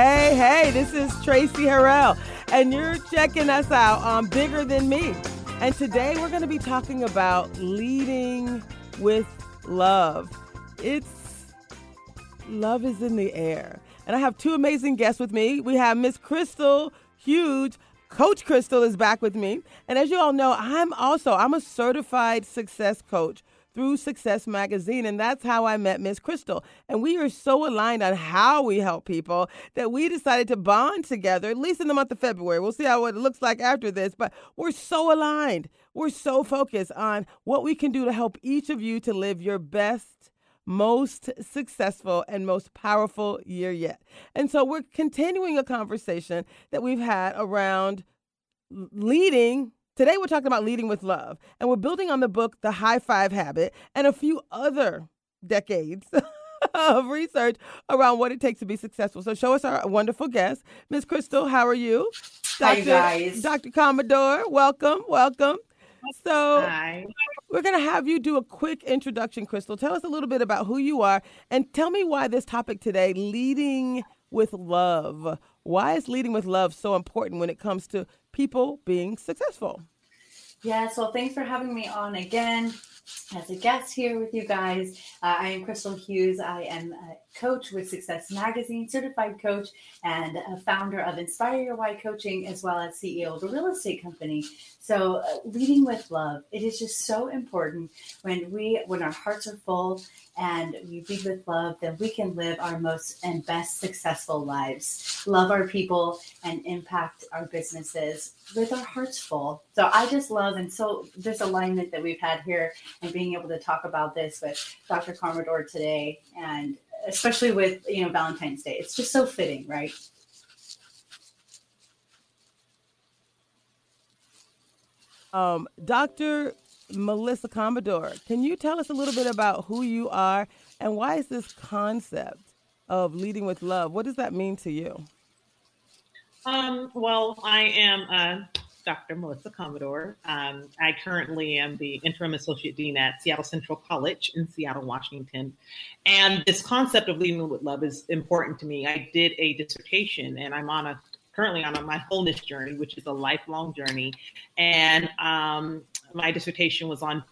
Hey, hey, this is Tracy Harrell, and you're checking us out on Bigger Than Me. And today we're going to be talking about leading with love. It's love is in the air. And I have two amazing guests with me. We have Miss Crystal Hughes. Coach Crystal is back with me. And as you all know, I'm also I'm a certified success coach through Success Magazine. And that's how I met Miss Crystal. And we are so aligned on how we help people that we decided to bond together, at least in the month of February. We'll see how it looks like after this, but we're so aligned. We're so focused on what we can do to help each of you to live your best most successful and most powerful year yet. And so we're continuing a conversation that we've had around leading Today, we're talking about leading with love, and we're building on the book, The High Five Habit, and a few other decades of research around what it takes to be successful. So, show us our wonderful guest, Miss Crystal. How are you? Dr. Hi, guys. Dr. Commodore, welcome, welcome. So, Hi. we're going to have you do a quick introduction, Crystal. Tell us a little bit about who you are and tell me why this topic today, leading with love. Why is leading with love so important when it comes to people being successful. Yeah, so thanks for having me on again as a guest here with you guys. Uh, I am Crystal Hughes. I am a coach with Success Magazine, certified coach, and a founder of Inspire Your Why Coaching, as well as CEO of a real estate company. So, uh, leading with love, it is just so important when we, when our hearts are full and we lead with love, then we can live our most and best successful lives, love our people, and impact our businesses with our hearts full. So I just love and so this alignment that we've had here and being able to talk about this with Dr. Commodore today and especially with you know Valentine's Day. It's just so fitting, right? Um, Dr. Melissa Commodore, can you tell us a little bit about who you are and why is this concept of leading with love? What does that mean to you? Um, well, I am uh, Dr. Melissa Commodore. Um, I currently am the interim associate dean at Seattle Central College in Seattle, Washington. And this concept of leading with love is important to me. I did a dissertation and I'm on a currently on a, my wholeness journey, which is a lifelong journey. And um, my dissertation was on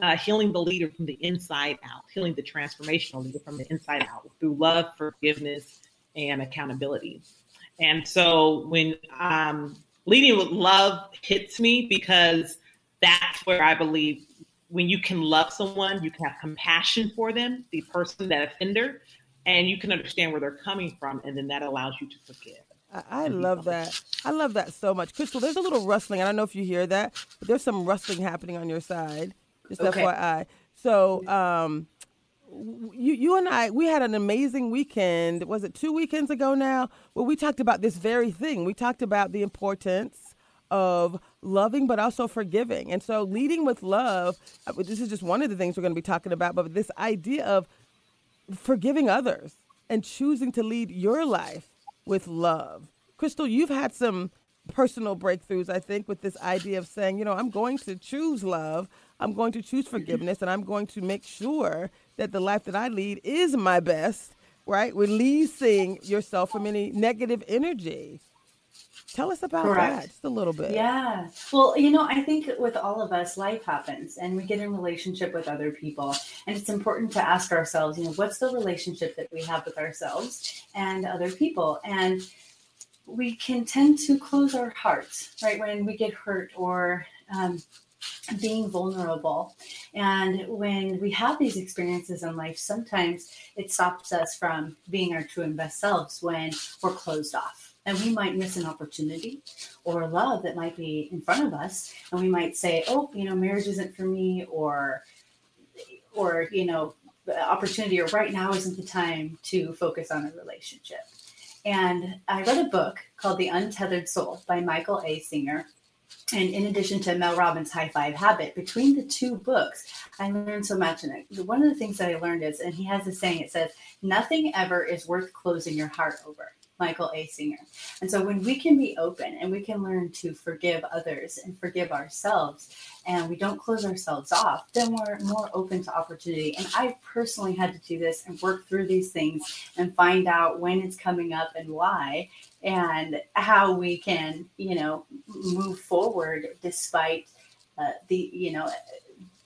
uh, healing the leader from the inside out, healing the transformational leader from the inside out through love, forgiveness, and accountability. And so when um, leading with love hits me because that's where I believe when you can love someone, you can have compassion for them, the person, that offender, and you can understand where they're coming from, and then that allows you to forgive. I, I love that. I love that so much. Crystal, there's a little rustling. I don't know if you hear that, but there's some rustling happening on your side. Just okay. FYI. So, um, you you and I we had an amazing weekend. Was it two weekends ago now? Where we talked about this very thing. We talked about the importance of loving but also forgiving. And so leading with love, uh, this is just one of the things we're going to be talking about, but this idea of forgiving others and choosing to lead your life with love. Crystal, you've had some personal breakthroughs, I think, with this idea of saying, you know, I'm going to choose love, I'm going to choose forgiveness, and I'm going to make sure that the life that I lead is my best, right? Releasing yourself from any negative energy. Tell us about Correct. that just a little bit. Yeah. Well, you know, I think with all of us, life happens and we get in relationship with other people. And it's important to ask ourselves, you know, what's the relationship that we have with ourselves and other people? And we can tend to close our hearts, right? When we get hurt or um, being vulnerable. And when we have these experiences in life, sometimes it stops us from being our true and best selves when we're closed off. And we might miss an opportunity or love that might be in front of us. And we might say, oh, you know, marriage isn't for me, or, or, you know, opportunity or right now isn't the time to focus on a relationship. And I read a book called The Untethered Soul by Michael A. Singer and in addition to Mel Robbins' High Five Habit, between the two books, I learned so much And. One of the things that I learned is, and he has a saying, it says, nothing ever is worth closing your heart over. Michael A. Singer. And so when we can be open and we can learn to forgive others and forgive ourselves, and we don't close ourselves off, then we're more open to opportunity. And I personally had to do this and work through these things and find out when it's coming up and why, and how we can, you know, move forward despite uh, the, you know,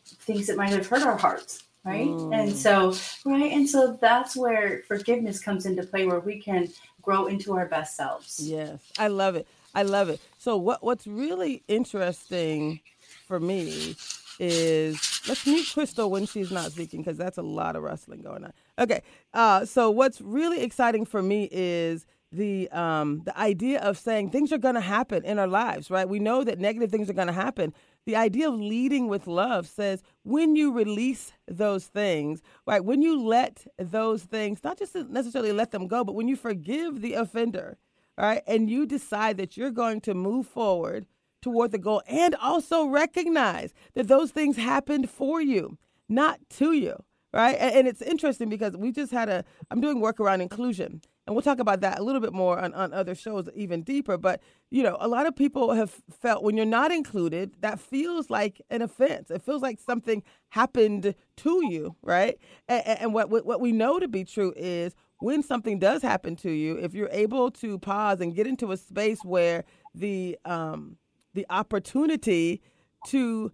things that might have hurt our hearts right mm. and so right and so that's where forgiveness comes into play where we can grow into our best selves. Yes i love it. I love it. So what what's really interesting for me is let's mute crystal when she's not speaking because that's a lot of wrestling going on. Okay uh, so what's really exciting for me is the um, the idea of saying things are going to happen in our lives right? We know that negative things are going to happen the idea of leading with love says when you release those things, right? When you let those things, not just necessarily let them go, but when you forgive the offender, right? And you decide that you're going to move forward toward the goal and also recognize that those things happened for you, not to you, right? And, and it's interesting because we just had a, I'm doing work around inclusion and we'll talk about that a little bit more on, on other shows even deeper but you know a lot of people have felt when you're not included that feels like an offense. It feels like something happened to you right? And, and what, what we know to be true is when something does happen to you if you're able to pause and get into a space where the um the opportunity to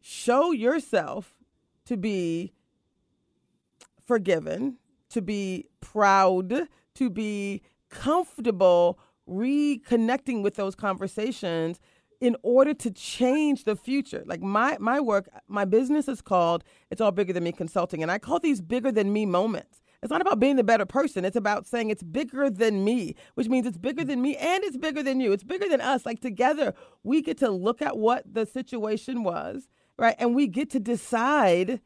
show yourself to be forgiven to be proud to be comfortable reconnecting with those conversations in order to change the future. Like my my work, my business is called It's All Bigger Than Me Consulting and I call these bigger than me moments. It's not about being the better person. It's about saying it's bigger than me, which means it's bigger than me and it's bigger than you. It's bigger than us. Like together, we get to look at what the situation was, right? And we get to decide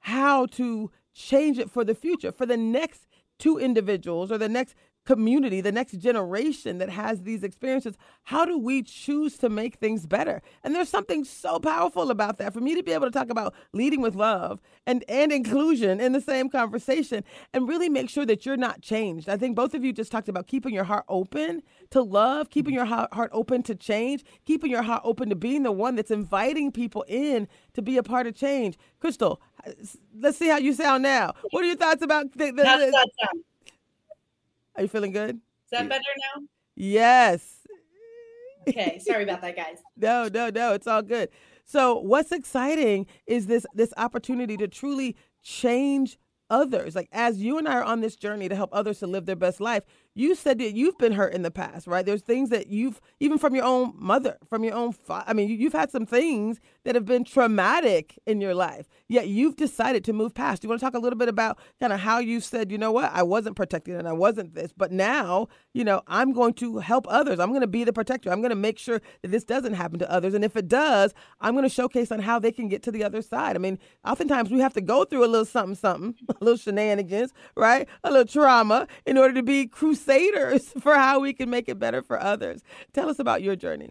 how to change it for the future, for the next two individuals or the next community, the next generation that has these experiences, how do we choose to make things better? And there's something so powerful about that. For me to be able to talk about leading with love and, and inclusion in the same conversation and really make sure that you're not changed. I think both of you just talked about keeping your heart open to love, keeping your heart open to change, keeping your heart open to being the one that's inviting people in to be a part of change. Crystal, let's see how you sound now. What are your thoughts about the, the, the are you feeling good? Is that better now? Yes. Okay, sorry about that, guys. no, no, no, it's all good. So, what's exciting is this this opportunity to truly change others. Like as you and I are on this journey to help others to live their best life, you said that you've been hurt in the past, right? There's things that you've even from your own mother, from your own fa- I mean, you've had some things that have been traumatic in your life. Yet you've decided to move past. Do you want to talk a little bit about kind of how you said, you know what, I wasn't protected and I wasn't this, but now, you know, I'm going to help others. I'm going to be the protector. I'm going to make sure that this doesn't happen to others. And if it does, I'm going to showcase on how they can get to the other side. I mean, oftentimes we have to go through a little something, something, a little shenanigans, right? A little trauma in order to be crusaders for how we can make it better for others. Tell us about your journey.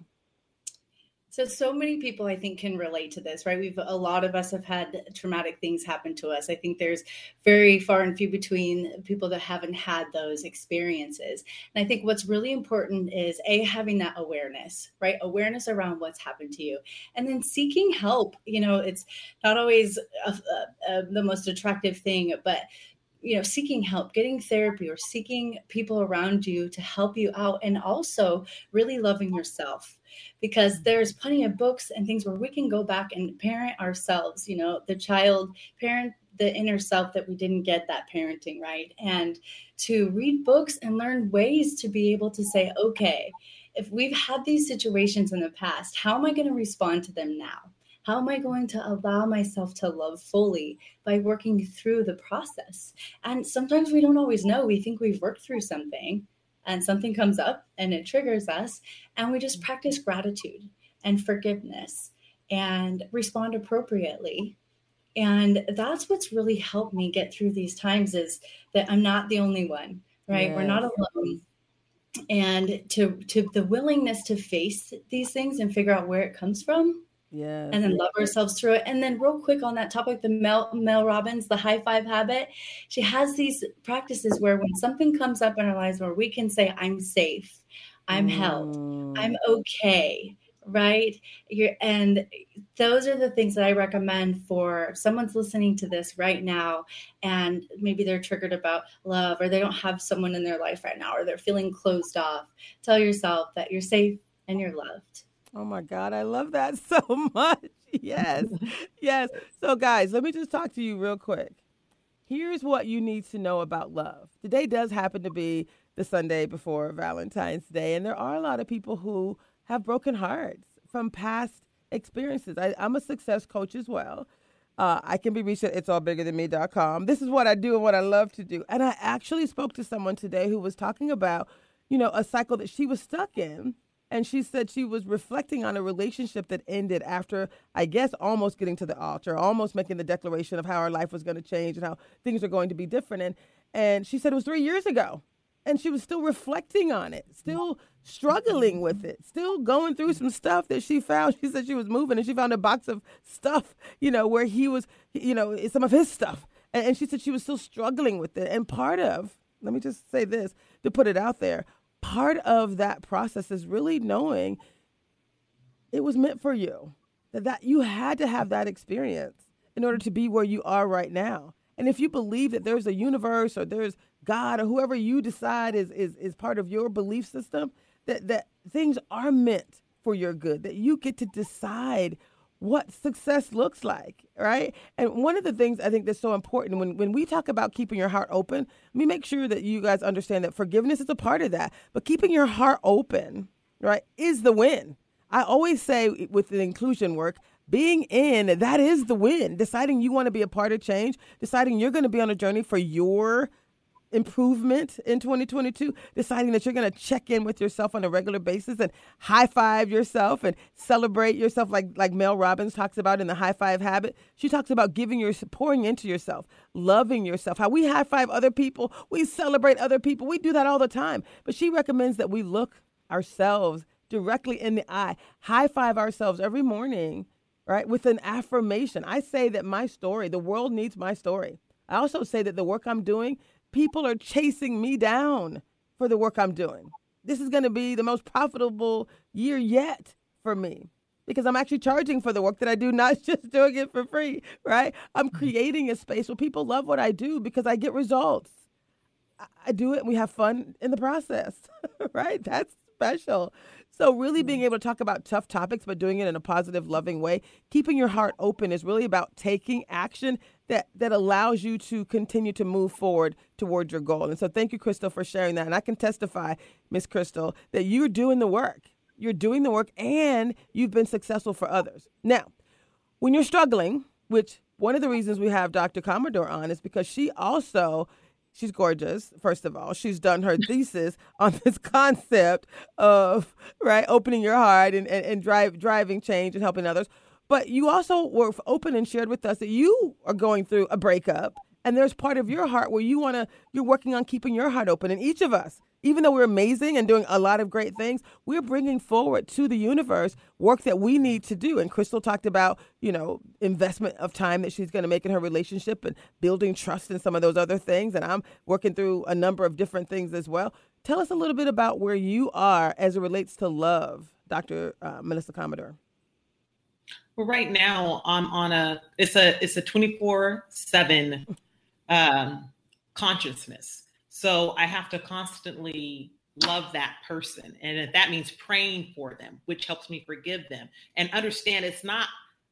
So, so many people I think can relate to this, right? We've a lot of us have had traumatic things happen to us. I think there's very far and few between people that haven't had those experiences. And I think what's really important is a having that awareness, right? Awareness around what's happened to you, and then seeking help. You know, it's not always a, a, a, the most attractive thing, but you know seeking help getting therapy or seeking people around you to help you out and also really loving yourself because there's plenty of books and things where we can go back and parent ourselves you know the child parent the inner self that we didn't get that parenting right and to read books and learn ways to be able to say okay if we've had these situations in the past how am i going to respond to them now how am I going to allow myself to love fully by working through the process? And sometimes we don't always know. We think we've worked through something and something comes up and it triggers us, and we just practice gratitude and forgiveness and respond appropriately. And that's what's really helped me get through these times is that i'm not the only one right? Yes. we're not alone. And to to the willingness to face these things and figure out where it comes from Yeah. And then love ourselves through it. And then, real quick on that topic, the Mel, Mel Robbins, the high five habit, she has these practices where when something comes up in our lives where we can say, I'm safe, I'm held, I'm Mm. okay, right? You're, and those are the things that I recommend for someone's listening to this right now and maybe they're triggered about love or they don't have someone in their life right now or they're feeling closed off. Tell yourself that you're safe and you're loved. Oh my God, I love that so much. Yes, yes. So, guys, let me just talk to you real quick. Here's what you need to know about love. Today does happen to be the Sunday before Valentine's Day, and there are a lot of people who have broken hearts from past experiences. I, I'm a success coach as well. Uh, I can be reached at it'sallbiggerthanme.com. This is what I do and what I love to do. And I actually spoke to someone today who was talking about, you know, a cycle that she was stuck in and she said she was reflecting on a relationship that ended after, I guess, almost getting to the altar, almost making the declaration of how her life was going to change and how things are going to be different. And and she said it was three years ago, and she was still reflecting on it, still struggling with it, still going through some stuff that she found. She said she was moving, and she found a box of stuff, you know, where he was, you know, some of his stuff, and, and she said she was still struggling with it. And part of, let me just say this to put it out there part of that process is really knowing it was meant for you that, that you had to have that experience in order to be where you are right now. And if you believe that there's a universe or there's god or whoever you decide is is, is part of your belief system that that things are meant for your good that you get to decide what success looks like, right? And one of the things I think that's so important when, when we talk about keeping your heart open, let me make sure that you guys understand that forgiveness is a part of that. But keeping your heart open, right, is the win. I always say with the inclusion work, being in, that is the win. Deciding you want to be a part of change, deciding you're going to be on a journey for your improvement in 2022 deciding that you're going to check in with yourself on a regular basis and high five yourself and celebrate yourself like like Mel Robbins talks about in the high five habit. She talks about giving your pouring into yourself loving yourself. How we high five other people we celebrate other people. We do that all the time. But she recommends that we look ourselves directly in the eye high five ourselves every morning right with an affirmation. I say that my story the world needs my story. I also say that the work I'm doing people are chasing me down for the work I'm doing. This is going to be the most profitable year yet for me because I'm actually charging for the work that I do, not just doing it for free, right? I'm mm-hmm. creating a space where people love what I do because I get results. I do it and we have fun in the process, right? That's special. So, really mm-hmm. being able to talk about tough topics, but doing it in a positive, loving way, keeping your heart open is really about taking action that, that allows you to continue to move forward towards your goal. And so, thank you, Crystal, for sharing that. And I can testify, Miss Crystal, that you're doing the work. You're doing the work and you've been successful for others. Now, when you're struggling, which one of the reasons we have Dr. Commodore on is because she also she's gorgeous first of all she's done her thesis on this concept of right opening your heart and, and, and drive driving change and helping others but you also were open and shared with us that you are going through a breakup and there's part of your heart where you want to you're working on keeping your heart open and each of us even though we're amazing and doing a lot of great things, we're bringing forward to the universe work that we need to do. And Crystal talked about, you know, investment of time that she's going to make in her relationship and building trust and some of those other things. And I'm working through a number of different things as well. Tell us a little bit about where you are as it relates to love, Dr. Uh, Melissa Commodore. Well, right now I'm on a it's a it's a 24 seven um, consciousness. So I have to constantly love that person. And that means praying for them, which helps me forgive them and understand it's not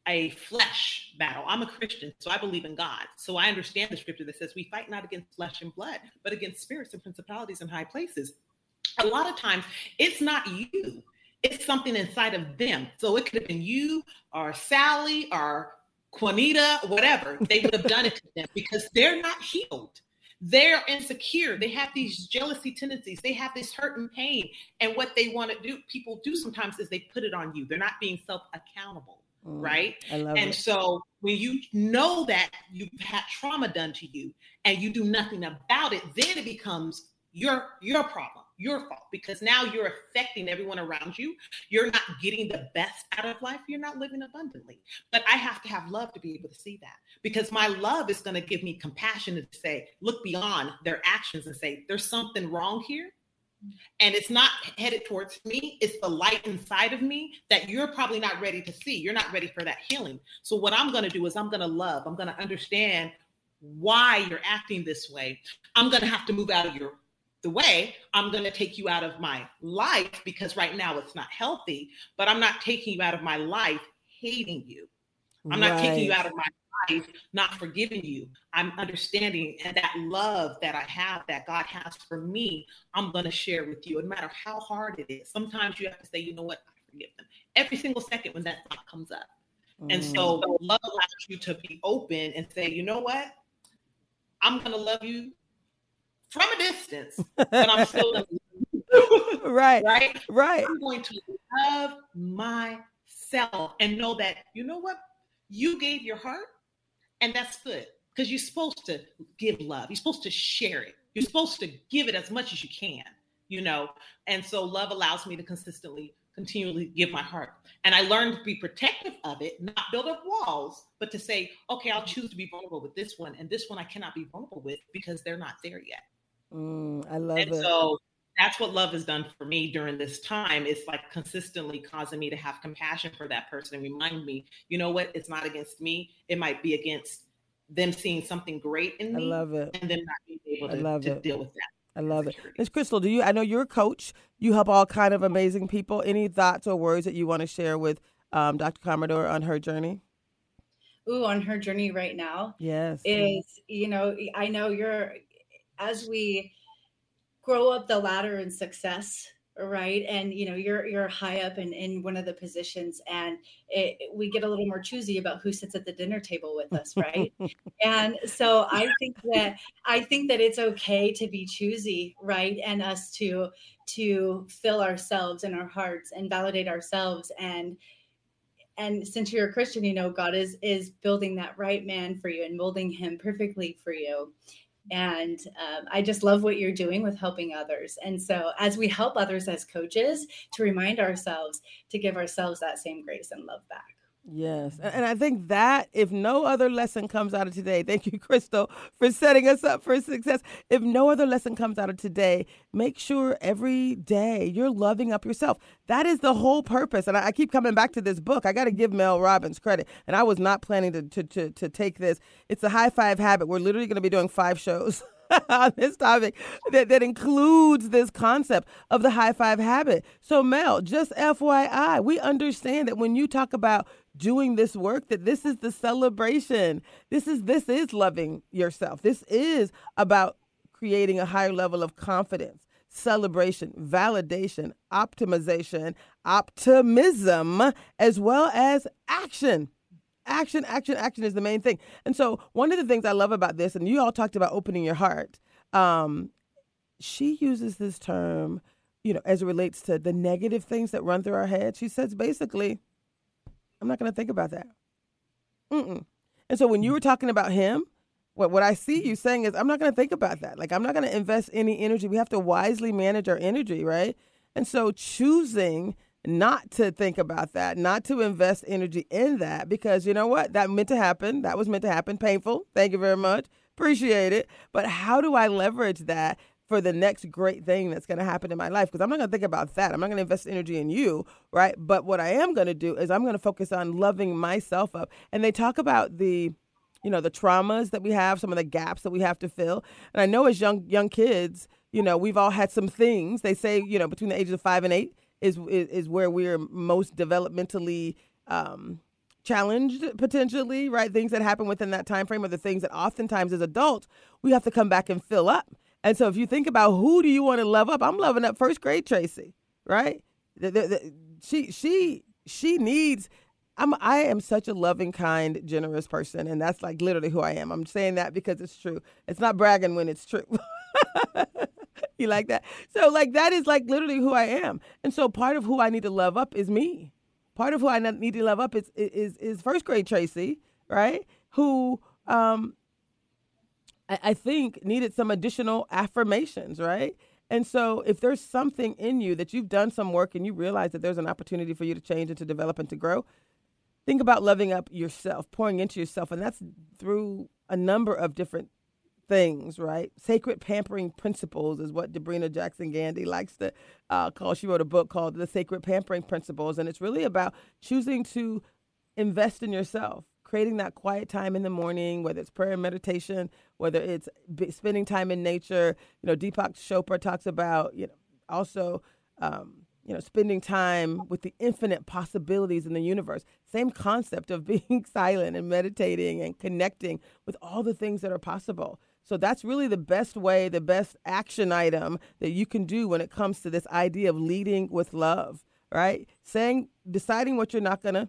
a flesh battle. I'm a Christian, so I believe in God. So I understand the scripture that says we fight not against flesh and blood, but against spirits and principalities in high places. A lot of times it's not you, it's something inside of them. So it could have been you or Sally or Juanita, whatever. They would have done it to them because they're not healed they're insecure. They have these jealousy tendencies. They have this hurt and pain. And what they want to do, people do sometimes is they put it on you. They're not being self accountable. Mm, right. and it. so when you know that you've had trauma done to you and you do nothing about it, then it becomes your your problem. Your fault because now you're affecting everyone around you. You're not getting the best out of life. You're not living abundantly. But I have to have love to be able to see that because my love is going to give me compassion to say, look beyond their actions and say, there's something wrong here. And it's not headed towards me, it's the light inside of me that you're probably not ready to see. You're not ready for that healing. So, what I'm going to do is, I'm going to love, I'm going to understand why you're acting this way. I'm going to have to move out of your the way i'm going to take you out of my life because right now it's not healthy but i'm not taking you out of my life hating you i'm right. not taking you out of my life not forgiving you i'm understanding and that love that i have that god has for me i'm going to share with you no matter how hard it is sometimes you have to say you know what i forgive them every single second when that thought comes up mm. and so mm. love allows you to be open and say you know what i'm going to love you from a distance, but I'm still right, right, right. I'm going to love myself and know that you know what you gave your heart, and that's good because you're supposed to give love. You're supposed to share it. You're supposed to give it as much as you can, you know. And so love allows me to consistently continually give my heart. And I learned to be protective of it, not build up walls, but to say, okay, I'll choose to be vulnerable with this one, and this one I cannot be vulnerable with because they're not there yet. Mm, I love and it. so that's what love has done for me during this time. It's like consistently causing me to have compassion for that person and remind me, you know what? It's not against me. It might be against them seeing something great in me. I love it. And then not being able to, I love to it. deal with that. I love it. Miss Crystal, do you I know you're a coach. You help all kind of amazing people. Any thoughts or words that you want to share with um, Dr. Commodore on her journey? Ooh, on her journey right now. Yes. Is, you know, I know you're as we grow up the ladder in success right? And you know you're you're high up in in one of the positions and it, we get a little more choosy about who sits at the dinner table with us right? And so i think that i think that it's okay to be choosy right? And us to to fill ourselves and our hearts and validate ourselves. And and since you're a christian you know god is is building that right man for you and molding him perfectly for you and um, I just love what you're doing with helping others. And so, as we help others as coaches, to remind ourselves to give ourselves that same grace and love back. Yes. And I think that if no other lesson comes out of today, thank you, Crystal, for setting us up for success. If no other lesson comes out of today, make sure every day you're loving up yourself. That is the whole purpose. And I keep coming back to this book. I got to give Mel Robbins credit. And I was not planning to, to, to, to take this. It's a high five habit. We're literally going to be doing five shows. on this topic that, that includes this concept of the high five habit. So, Mel, just FYI, we understand that when you talk about doing this work that this is the celebration. This is this is loving yourself. This is about creating a higher level of confidence celebration validation optimization optimism as well as action. Action action action is the main thing. And so one of the things i love about this and you all talked about opening your heart um, she uses this term you know as it relates to the negative things that run through our head. She says basically I'm not going to think about that. Mm-mm. And so when you were talking about him, what what I see you saying is I'm not going to think about that. Like I'm not going to invest any energy. We have to wisely manage our energy, right? And so choosing not to think about that, not to invest energy in that because you know what? That meant to happen. That was meant to happen. Painful. Thank you very much. Appreciate it. But how do I leverage that for the next great thing that's going to happen in my life because I'm not going to think about that. I'm not going to invest energy in you, right? But what I am going to do is I'm going to focus on loving myself up. And they talk about the you know the traumas that we have some of the gaps that we have to fill and i know as young young kids you know we've all had some things they say you know between the ages of five and eight is is, is where we're most developmentally um, challenged potentially right things that happen within that time frame are the things that oftentimes as adults we have to come back and fill up and so if you think about who do you want to love up, I'm loving up first grade Tracy, right? The, the, the, she she she needs. I'm I am such a loving, kind, generous person, and that's like literally who I am. I'm saying that because it's true. It's not bragging when it's true. you like that? So like that is like literally who I am. And so part of who I need to love up is me. Part of who I need to love up is is is first grade Tracy, right? Who um I, I think needed some additional affirmations, right? And so, if there's something in you that you've done some work and you realize that there's an opportunity for you to change and to develop and to grow, think about loving up yourself, pouring into yourself. And that's through a number of different things, right? Sacred pampering principles is what Debrena Jackson Gandy likes to uh, call. She wrote a book called The Sacred Pampering Principles, and it's really about choosing to invest in yourself, creating that quiet time in the morning, whether it's prayer and meditation, whether it's spending time in nature. You know, Deepak Chopra talks about, you know, also. Um, you know, spending time with the infinite possibilities in the universe. Same concept of being silent and meditating and connecting with all the things that are possible. So that's really the best way, the best action item that you can do when it comes to this idea of leading with love, right? Saying, deciding what you're not going to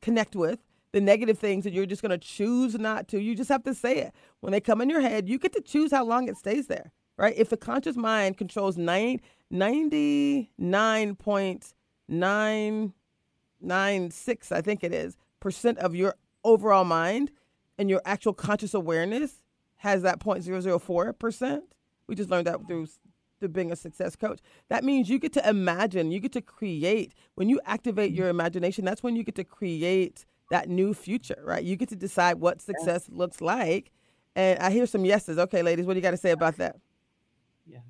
connect with, the negative things that you're just going to choose not to. You just have to say it. When they come in your head, you get to choose how long it stays there, right? If the conscious mind controls 99.996, I think it is, percent of your overall mind and your actual conscious awareness has that 0.004%. We just learned that through through being a success coach. That means you get to imagine, you get to create. When you activate your imagination, that's when you get to create that new future, right? You get to decide what success looks like. And I hear some yeses. Okay, ladies, what do you got to say about that? Yeah.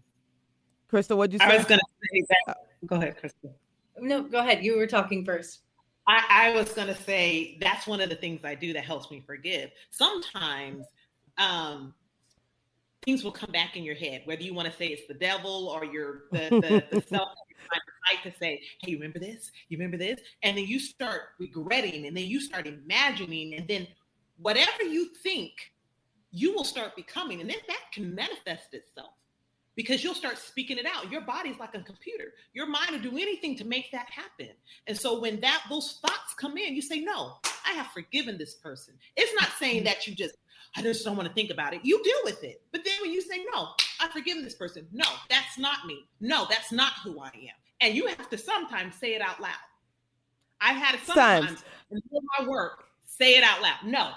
Crystal, what'd you say? I was going to say that. Go ahead, Crystal. No, go ahead. You were talking first. I, I was going to say that's one of the things I do that helps me forgive. Sometimes um, things will come back in your head, whether you want to say it's the devil or your the, the, the self trying to say, hey, you remember this? You remember this? And then you start regretting and then you start imagining, and then whatever you think, you will start becoming, and then that can manifest itself because you'll start speaking it out. Your body's like a computer. Your mind will do anything to make that happen. And so when that those thoughts come in, you say, "No, I have forgiven this person." It's not saying mm-hmm. that you just I just don't want to think about it. You deal with it. But then when you say, no, I've forgiven this person. No, that's not me. No, that's not who I am. And you have to sometimes say it out loud. I've had it sometimes in my work, say it out loud. No,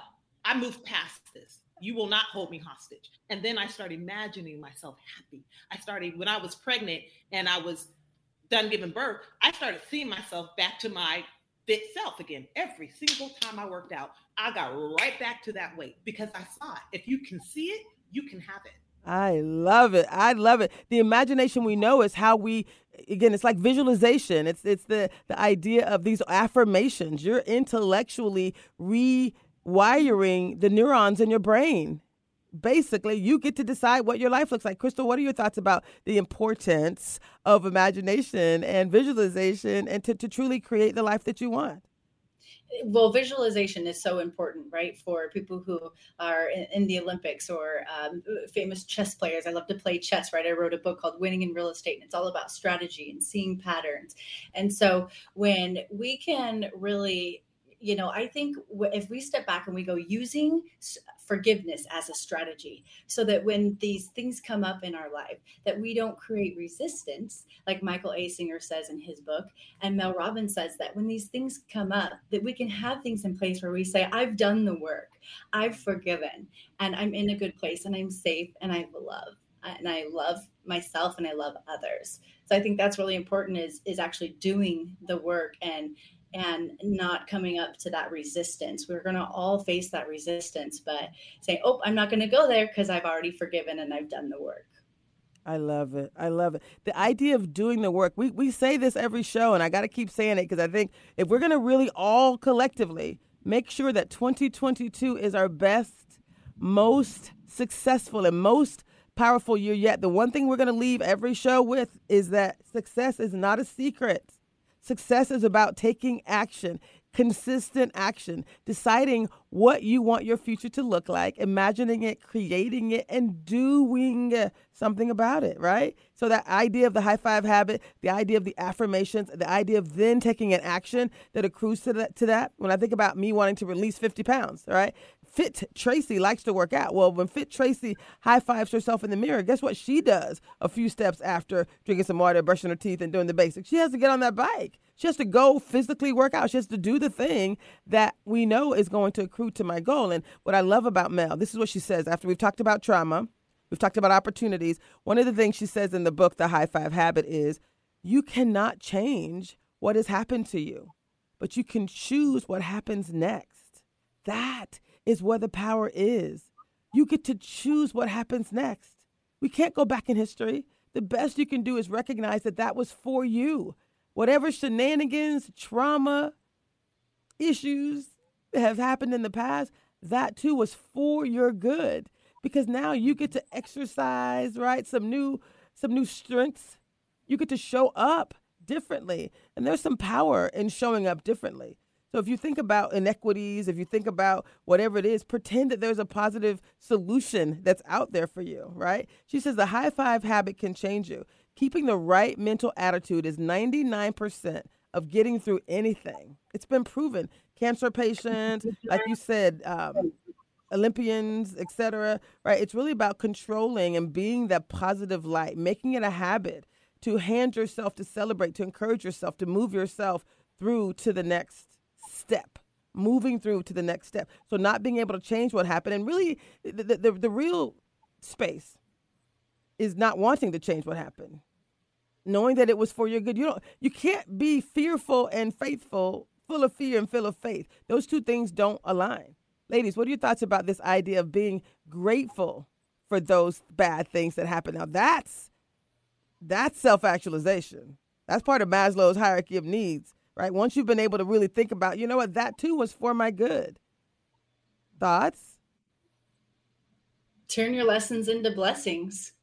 I moved past this. You will not hold me hostage. And then I started imagining myself happy. I started when I was pregnant and I was done giving birth, I started seeing myself back to my fit self again. Every single time I worked out, I got right back to that weight because I saw it. If you can see it, you can have it. I love it. I love it. The imagination we know is how we again it's like visualization. It's it's the the idea of these affirmations. You're intellectually rewiring the neurons in your brain basically you get to decide what your life looks like. Crystal, what are your thoughts about the importance of imagination and visualization and to, to truly create the life that you want? well visualization is so important right for people who are in, in the olympics or um, famous chess players i love to play chess right i wrote a book called winning in real estate and it's all about strategy and seeing patterns and so when we can really you know, I think if we step back and we go using forgiveness as a strategy so that when these things come up in our life that we don't create resistance like michael A. Singer says in his book and mel robbins says that when these things come up that we can have things in place where we say i've done the work. I've forgiven and i'm in a good place and i'm safe and i love and i love myself and i love others. So i think that's really important is is actually doing the work and and not coming up to that resistance. We're going to all face that resistance, but saying, oh, I'm not going to go there because I've already forgiven and I've done the work. I love it. I love it. The idea of doing the work. We we say this every show and I got to keep saying it because I think if we're going to really all collectively make sure that 2022 is our best, most successful and most powerful year yet, the one thing we're going to leave every show with is that success is not a secret. Success is about taking action, consistent action, deciding what you want your future to look like, imagining it, creating it, and doing uh, something about it, right? So, that idea of the high five habit, the idea of the affirmations, the idea of then taking an action that accrues to that, to that. When I think about me wanting to release 50 pounds, right? Fit Tracy likes to work out. Well, when Fit Tracy high fives herself in the mirror, guess what she does a few steps after drinking some water, brushing her teeth, and doing the basics? She has to get on that bike. She has to go physically work out. She has to do the thing that we know is going to accrue to my goal. And what I love about Mel, this is what she says after we've talked about trauma, We've talked about opportunities. One of the things she says in the book, The High Five Habit, is you cannot change what has happened to you, but you can choose what happens next. That is where the power is. You get to choose what happens next. We can't go back in history. The best you can do is recognize that that was for you. Whatever shenanigans, trauma, issues that have happened in the past, that too was for your good because now you get to exercise, right? Some new some new strengths. You get to show up differently. And there's some power in showing up differently. So if you think about inequities, if you think about whatever it is, pretend that there's a positive solution that's out there for you, right? She says the high five habit can change you. Keeping the right mental attitude is 99% of getting through anything. It's been proven. Cancer patients, like you said, um, Olympians, etc. Right? It's really about controlling and being that positive light, making it a habit to hand yourself to celebrate, to encourage yourself, to move yourself through to the next step moving through to the next step. So not being able to change what happened and really the, the, the real space is not wanting to change what happened. Knowing that it was for your good. You don't you can't be fearful and faithful full of fear and full of faith. Those two things don't align. Ladies what are your thoughts about this idea of being grateful for those bad things that happen now that's that's self-actualization. That's part of maslow's hierarchy of needs right? Once you've been able to really think about, you know what, that too was for my good. Thoughts? Turn your lessons into blessings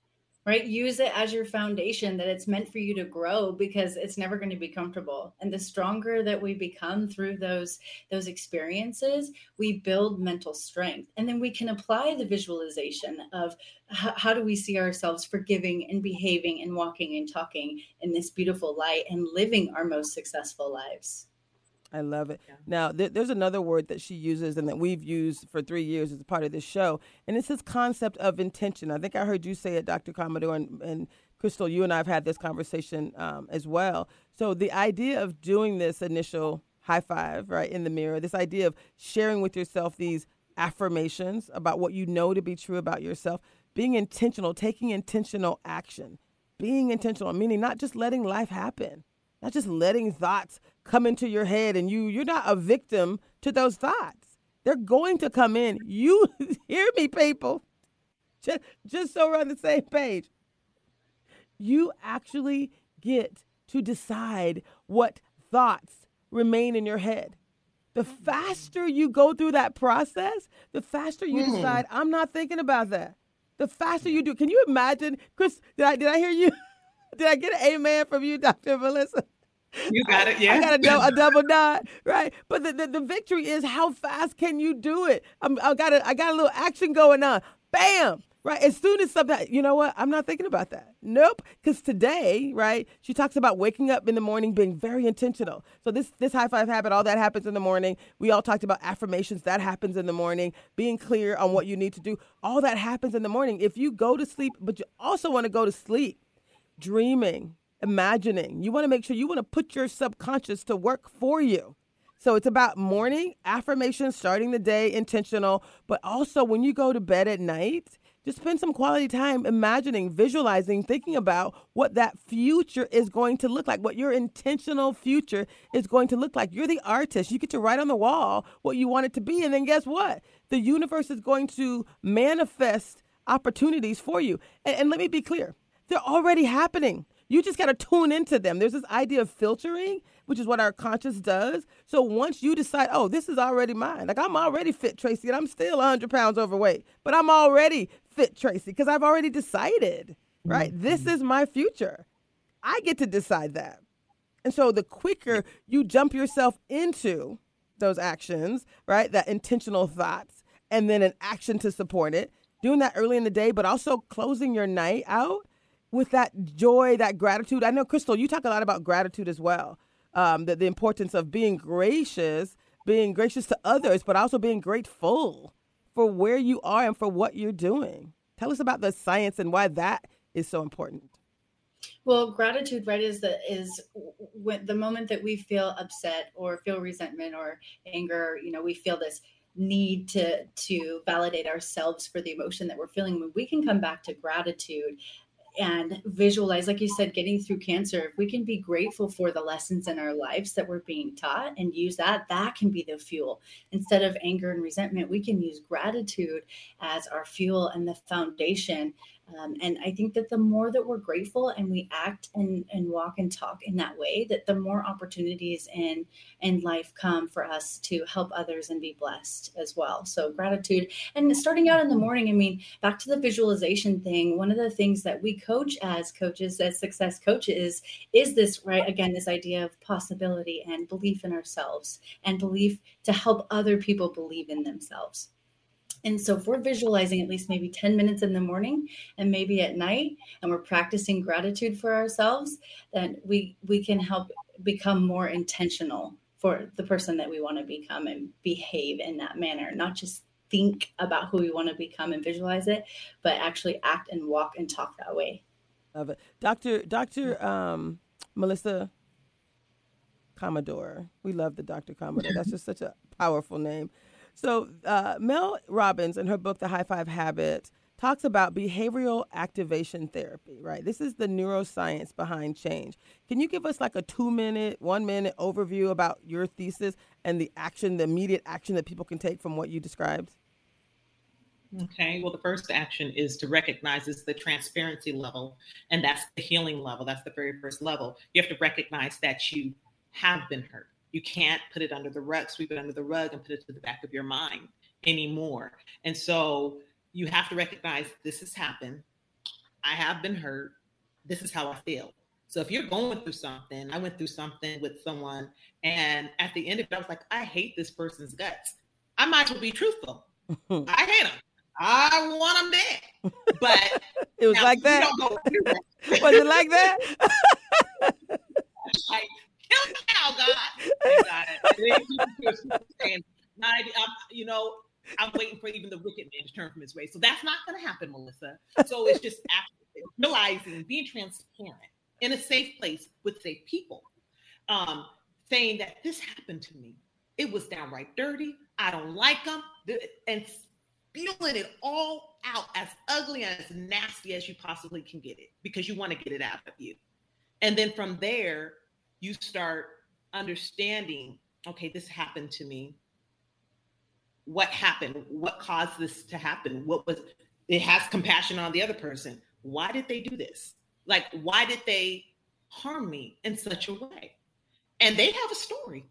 right? Use it as your foundation that it's meant for you to grow because it's never going to be comfortable. And the stronger that we become through those those experiences we build mental strength. And then we can apply the visualization of how, how do we see ourselves forgiving and behaving and walking and talking in this beautiful light and living our most successful lives I love it. Yeah. Now, th- there's another word that she uses and that we've used for three years as a part of this show, and it's this concept of intention. I think I heard you say it, Dr. Commodore, and, and Crystal, you and I have had this conversation um, as well. So, the idea of doing this initial high five, right, in the mirror, this idea of sharing with yourself these affirmations about what you know to be true about yourself, being intentional, taking intentional action, being intentional, meaning not just letting life happen not just letting thoughts come into your head and you you're not a victim to those thoughts. They're going to come in. You hear me, people. Just just so we're on the same page. You actually get to decide what thoughts remain in your head. The faster you go through that process, the faster you mm. decide, I'm not thinking about that. The faster you do. Can you imagine, Chris? Did I did I hear you? Did I get an amen from you, Dr. Melissa? You got it, yeah. I got a, do- a double dot, right? But the, the, the, victory is how fast can you do it? I'm, I got a, I got a little action going on. Bam! Right. As soon as something, you know what? I'm not thinking about that. Nope. Because today, right? She talks about waking up in the morning, being very intentional. So this this high five habit, all that happens in the morning. We all talked about affirmations. That happens in the morning. Being clear on what you need to do. All that happens in the morning. If you go to sleep, but you also want to go to sleep, dreaming, imagining. You want to make sure you want to put your subconscious to work for you. So it's about morning affirmation, starting the day intentional, but also when you go to bed at night, just spend some quality time imagining, visualizing, thinking about what that future is going to look like, what your intentional future is going to look like. You're the artist. You get to write on the wall what you want it to be. And then guess what? The universe is going to manifest opportunities for you. And, and let me be clear they're already happening. You just got to tune into them. There's this idea of filtering, which is what our conscious does. So once you decide, oh, this is already mine, like I'm already fit, Tracy, and I'm still 100 pounds overweight, but I'm already fit, Tracy, because I've already decided, right? Mm-hmm. This is my future. I get to decide that. And so the quicker you jump yourself into those actions, right, that intentional thoughts, and then an action to support it, doing that early in the day, but also closing your night out with that joy, that gratitude. I know, Crystal, you talk a lot about gratitude as well. Um, the, the importance of being gracious, being gracious to others, but also being grateful for where you are and for what you're doing. Tell us about the science and why that is so important. Well, gratitude, right, is the is when the moment that we feel upset or feel resentment or anger, you know, we feel this need to to validate ourselves for the emotion that we're feeling when we can come back to gratitude and visualize like you said getting through cancer if we can be grateful for the lessons in our lives that we're being taught and use that that can be the fuel. Instead of anger and resentment we can use gratitude as our fuel and the foundation um, and I think that the more that we're grateful and we act and, and walk and talk in that way, that the more opportunities in in life come for us to help others and be blessed as well. So gratitude and starting out in the morning. I mean, back to the visualization thing. One of the things that we coach as coaches, as success coaches, is this right again this idea of possibility and belief in ourselves and belief to help other people believe in themselves. And so, if we're visualizing at least maybe 10 minutes in the morning and maybe at night, and we're practicing gratitude for ourselves, then we we can help become more intentional for the person that we want to become and behave in that manner, not just think about who we want to become and visualize it, but actually act and walk and talk that way. Love it, Doctor Doctor um, Melissa Commodore. We love the Doctor Commodore. That's just such a powerful name. So, uh, Mel Robbins, in her book, The High Five Habit, talks about behavioral activation therapy, right? This is the neuroscience behind change. Can you give us like a two minute, one minute overview about your thesis and the action, the immediate action that people can take from what you described? Okay, well, the first action is to recognize is the transparency level, and that's the healing level. That's the very first level. You have to recognize that you have been hurt you can't put it under the rug, sweep it under the rug and put it to the back of your mind anymore. And so you have to recognize this has happened. I have been hurt. This is how I feel. So if you're going through something, I went through something with someone, and at the end of it, I was like, I hate this person's guts. I might as well be truthful. I hate them. I want them dead. But it was like that. was it like that? like, Kill me now, God. I got it. saying, I, you know, I'm waiting for even the wicked man to turn from his way. So that's not going to happen, Melissa. So it's just realizing, being transparent in a safe place with safe people, um, saying that this happened to me. It was downright dirty. I don't like them, and spewing it all out as ugly and as nasty as you possibly can get it because you want to get it out of you. And then from there, you start understanding okay, this happened to me. What happened? What caused this to happen? What was it has compassion on the other person. Why did they do this? Like, why did they harm me in such a way? And they have a story,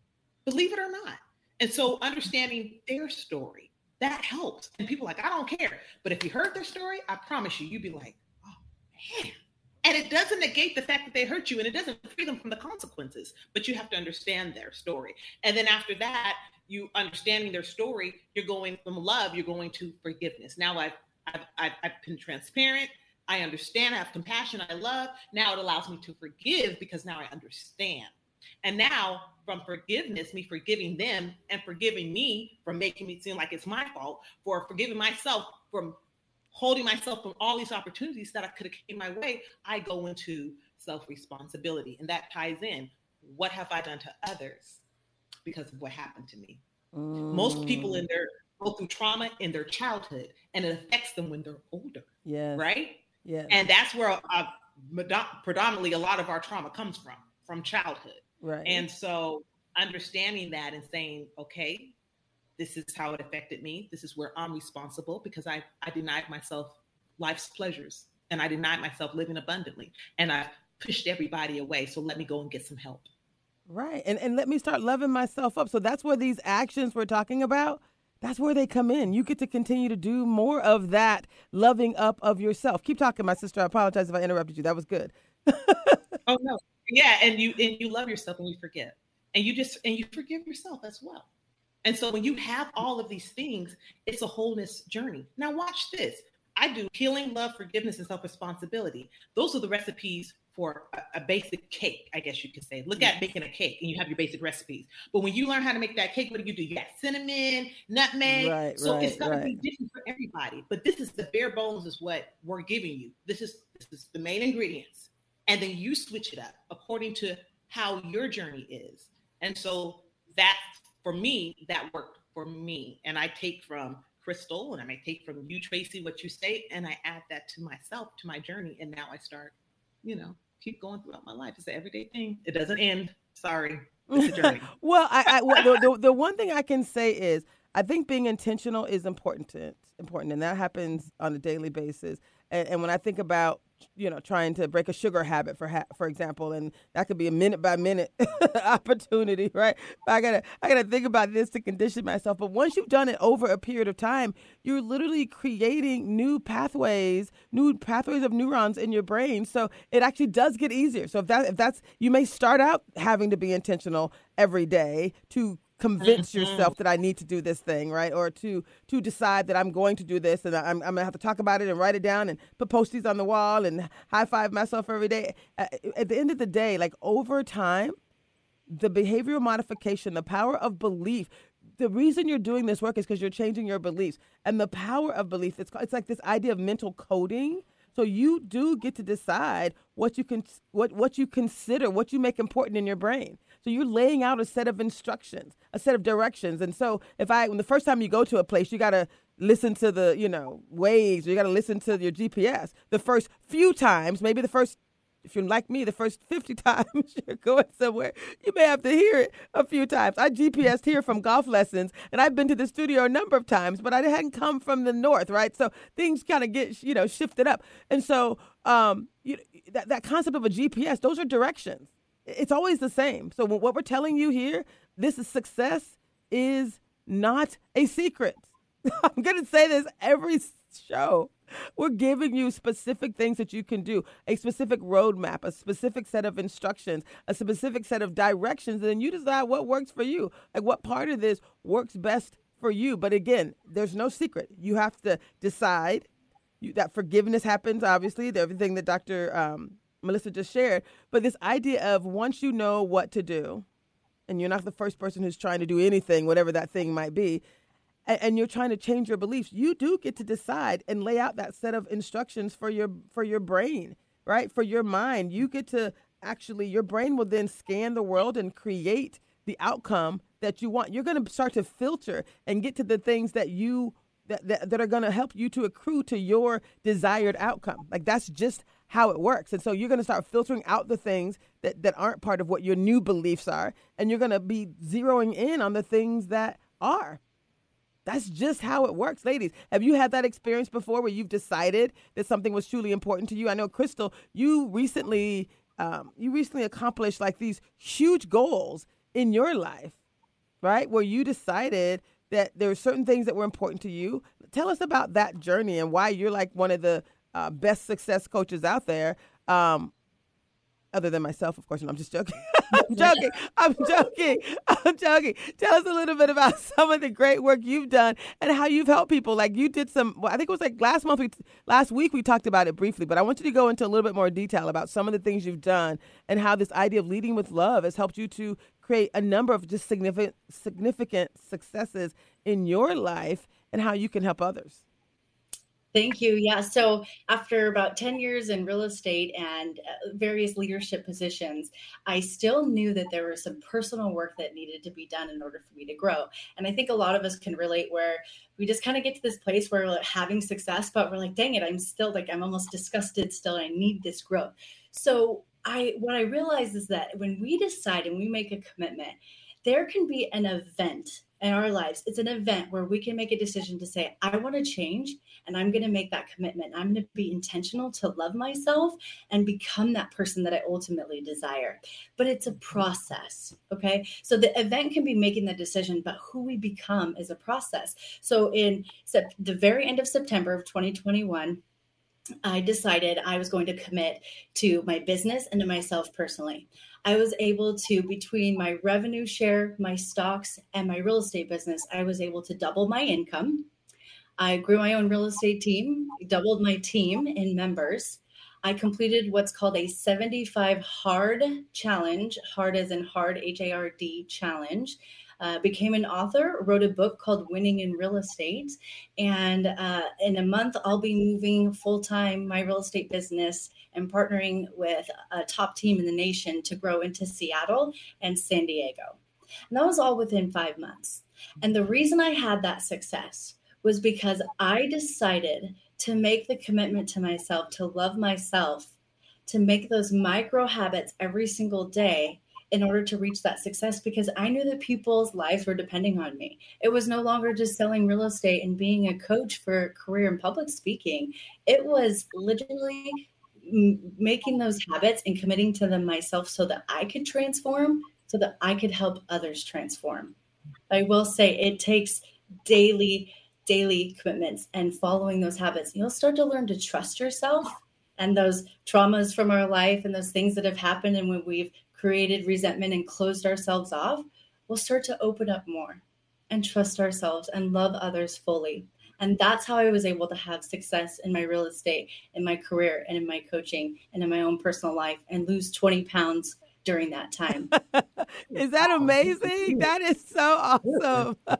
believe it or not. And so understanding their story, that helps. And people like, I don't care. But if you heard their story, I promise you, you'd be like, oh man, and it doesn't negate the fact that they hurt you and it doesn't free them from the consequences, but you have to understand their story. And then after that, you understanding their story, you're going from love, you're going to forgiveness. Now I've, I've, I've, I've been transparent. I understand. I have compassion. I love. Now it allows me to forgive because now I understand. And now from forgiveness, me forgiving them and forgiving me for making me seem like it's my fault, for forgiving myself from holding myself from all these opportunities that I could have came my way, I go into self-responsibility. And that ties in. What have I done to others because of what happened to me? Mm. Most people in their go through trauma in their childhood and it affects them when they're older. Yeah. Right? Yeah. And that's where uh, predominantly a lot of our trauma comes from, from childhood. Right. And so understanding that and saying, okay, this is how it affected me. This is where I'm responsible because I, I denied myself life's pleasures and I denied myself living abundantly and I pushed everybody away. So let me go and get some help. Right. And and let me start loving myself up. So that's where these actions we're talking about, that's where they come in. You get to continue to do more of that loving up of yourself. Keep talking, my sister. I apologize if I interrupted you. That was good. oh no. Yeah, and you and you love yourself and you forget. And you just and you forgive yourself as well. And so when you have all of these things, it's a wholeness journey. Now, watch this. I do healing, love, forgiveness, and self responsibility. Those are the recipes for a, a, basic cake, I guess you could say. Look at making a cake and you have your basic recipes. But when you learn how to make that cake, what do you do? You got cinnamon, nutmeg. Right, so right, it's going right. to be different for everybody. But this is the bare bones, is what we're giving you. This is this is the main ingredients. And then you switch it up according to how your journey is. And so that's for me, that worked for me. And I take from Crystal and I may take from you, Tracy, what you say, and I add that to myself, to my journey. And now I start, you know, keep going throughout my life. It's an everyday thing. It doesn't end. Sorry. well, I, I well, the, the, the one thing I can say is I think being intentional is important to, important, and that happens on a daily basis. And, and when I think about you know trying to break a sugar habit for ha- for example and that could be a minute by minute opportunity right? I gotta i gotta think about this to condition myself. But once you've done it over a period of time you're literally creating new pathways new pathways of neurons in your brain. So it actually does get easier. So if that if that's you may start out having to be intentional every day to convince mm-hmm. yourself that I need to do this thing, right? Or to to decide that I'm going to do this and I'm, I'm gonna have to talk about it and write it down and put posties on the wall and high five myself every day. At the end of the day, like over time, the behavioral modification, the power of belief. The reason you're doing this work is because you're changing your beliefs, and the power of belief. It's it's like this idea of mental coding. So you do get to decide what you can what what you consider, what you make important in your brain. So you're laying out a set of instructions, a set of directions. And so if I, when the first time you go to a place, you got to listen to the, you know, Waze, you got to listen to your GPS. The first few times, maybe the first if you're like me, the first 50 times you're going somewhere, you may have to hear it a few times. I GPSed here from golf lessons, and I've been to the studio a number of times, but I hadn't come from the north, right? So things kind of get, you know, shifted up. And so um, you, that, that concept of a GPS, those are directions. It's always the same. So what we're telling you here, this is success is not a secret. I'm going to say this every show. We're giving you specific things that you can do, a specific roadmap, a specific set of instructions, a specific set of directions, and then you decide what works for you. Like what part of this works best for you. But again, there's no secret. You have to decide. You, that forgiveness happens, obviously, everything that Dr. Um, Melissa just shared. But this idea of once you know what to do, and you're not the first person who's trying to do anything, whatever that thing might be, and, and you're trying to change your beliefs, you do get to decide and lay out that set of instructions for your for your brain, right? For your mind. You get to actually your brain will then scan the world and create the outcome that you want. You're going to start to filter and get to the things that you that, that, that are going to help you to accrue to your desired outcome. Like that's just how it works. And so you're going to start filtering out the things that, that aren't part of what your new beliefs are. And you're going to be zeroing in on the things that are. That's just how it works, ladies. Have you had that experience before where you've decided that something was truly important to you? I know, Crystal, you recently um, you recently accomplished like these huge goals in your life, right? Where you decided that there were certain things that were important to you. Tell us about that journey and why you're like one of the uh, best success coaches out there. Um, other than myself, of course. No, I'm just joking. I'm joking. I'm joking. I'm joking. Tell us a little bit about some of the great work you've done and how you've helped people. Like you did some. Well, I think it was like last month. We last week we talked about it briefly, but I want you to go into a little bit more detail about some of the things you've done and how this idea of leading with love has helped you to create a number of just significant significant successes in your life and how you can help others. Thank you. Yeah. So after about 10 years in real estate and uh, various leadership positions, I still knew that there was some personal work that needed to be done in order for me to grow. And I think a lot of us can relate where we just kind of get to this place where we're having success, but we're like, dang it, I'm still like, I'm almost disgusted still. I need this growth. So I, what I realize is that when we decide and we make a commitment, there can be an event in our lives. It's an event where we can make a decision to say, I want to change and I'm going to make that commitment. I'm going to be intentional to love myself and become that person that I ultimately desire. But it's a process. Okay. So the event can be making the decision, but who we become is a process. So in the very end of September of 2021, I decided I was going to commit to my business and to myself personally. I was able to, between my revenue share, my stocks, and my real estate business, I was able to double my income. I grew my own real estate team, doubled my team in members. I completed what's called a 75 hard challenge, hard as in hard, H A R D challenge. Uh, became an author, wrote a book called Winning in Real Estate. And uh, in a month, I'll be moving full time my real estate business and partnering with a top team in the nation to grow into Seattle and San Diego. And that was all within five months. And the reason I had that success was because I decided to make the commitment to myself to love myself, to make those micro habits every single day in order to reach that success because I knew that people's lives were depending on me. It was no longer just selling real estate and being a coach for a career in public speaking. It was literally making those habits and committing to them myself so that I could transform, so that I could help others transform. I will say it takes daily, daily commitments and following those habits. You'll start to learn to trust yourself and those traumas from our life and those things that have happened and when we've created resentment and closed ourselves off, we'll start to open up more and trust ourselves and love others fully. And that's how I was able to have success in my real estate, in my career, and in my coaching, and in my own personal life, and lose 20 pounds during that time. is that amazing? That is so awesome.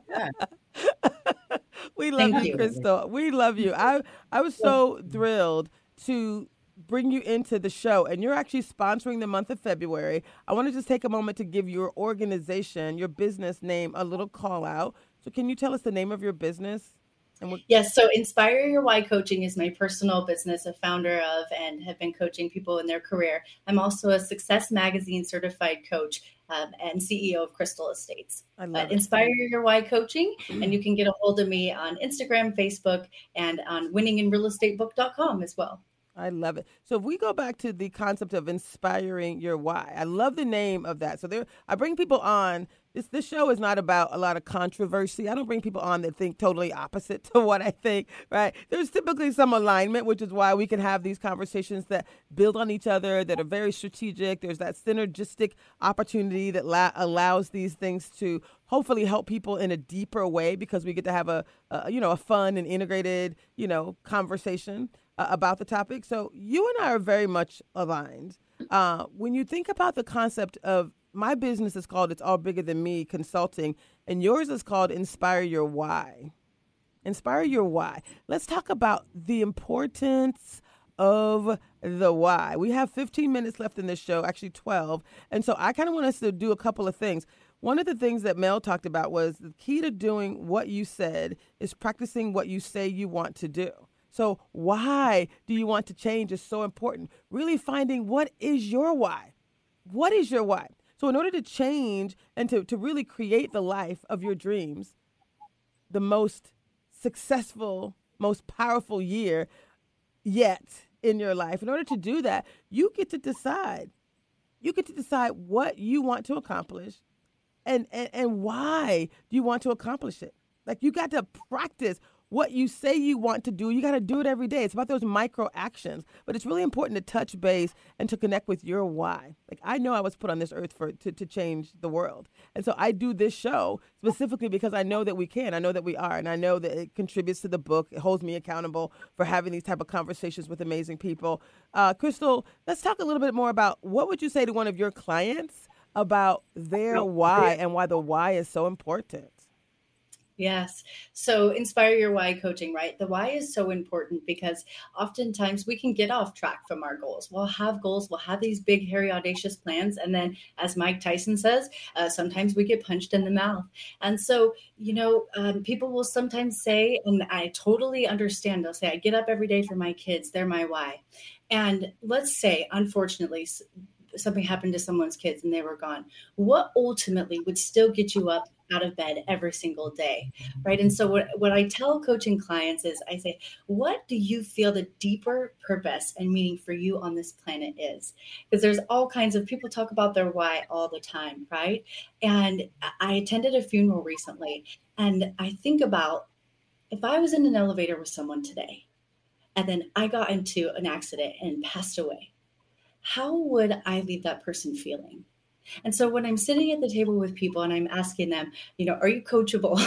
we love you, you, Crystal. We love you. I I was so thrilled to bring you into the show, and you're actually sponsoring the month of February. I want to just take a moment to give your organization, your business name, a little call out. So, can you tell us the name of your business? yes, so Inspire Your Why Coaching is my personal business, a founder of, and have been coaching people in their career. I'm also a Success Magazine certified coach um, and CEO of Crystal Estates. I love uh, Inspire Your Why Coaching, and you can get a hold of me on Instagram, Facebook, and on winninginrealestatebook.com as well. I love it. So if we go back to the concept of inspiring your why, I love the name of that. So there, I bring people on. This this show is not about a lot of controversy. I don't bring people on that think totally opposite to what I think. Right? There's typically some alignment, which is why we can have these conversations that build on each other, that are very strategic. There's that synergistic opportunity that la- allows these things to hopefully help people in a deeper way because we get to have a, a you know a fun and integrated you know conversation uh, about the topic. So you and I are very much aligned. Uh, when you think about the concept of my business is called It's All Bigger Than Me Consulting, and yours is called Inspire Your Why. Inspire Your Why. Let's talk about the importance of the why. We have 15 minutes left in this show, actually 12. And so I kind of want us to do a couple of things. One of the things that Mel talked about was the key to doing what you said is practicing what you say you want to do. So, why do you want to change is so important. Really finding what is your why. What is your why? So, in order to change and to, to really create the life of your dreams, the most successful, most powerful year yet in your life, in order to do that, you get to decide. You get to decide what you want to accomplish and, and, and why do you want to accomplish it. Like, you got to practice what you say you want to do, you got to do it every day. It's about those micro actions. But it's really important to touch base and to connect with your why. Like I know I was put on this earth for to, to change the world. And so I do this show specifically because I know that we can. I know that we are. And I know that it contributes to the book. It holds me accountable for having these type of conversations with amazing people. Uh, Crystal, let's talk a little bit more about what would you say to one of your clients about their why and why the why is so important? Yes. So inspire your why coaching, right? The why is so important because oftentimes we can get off track from our goals. We'll have goals, we'll have these big, hairy, audacious plans. And then, as Mike Tyson says, uh, sometimes we get punched in the mouth. And so, you know, um, people will sometimes say, and I totally understand, they'll say, I get up every day for my kids, they're my why. And let's say, unfortunately, something happened to someone's kids and they were gone. What ultimately would still get you up out of bed every single day mm-hmm. right? And so what, what i tell coaching clients is i say what do you feel the deeper purpose and meaning for you on this planet is? Because there's all kinds of people talk about their why all the time right? And i attended a funeral recently and i think about if i was in an elevator with someone today and then i got into an accident and passed away how would i leave that person feeling and so when I'm sitting at the table with people and I'm asking them, you know, are you coachable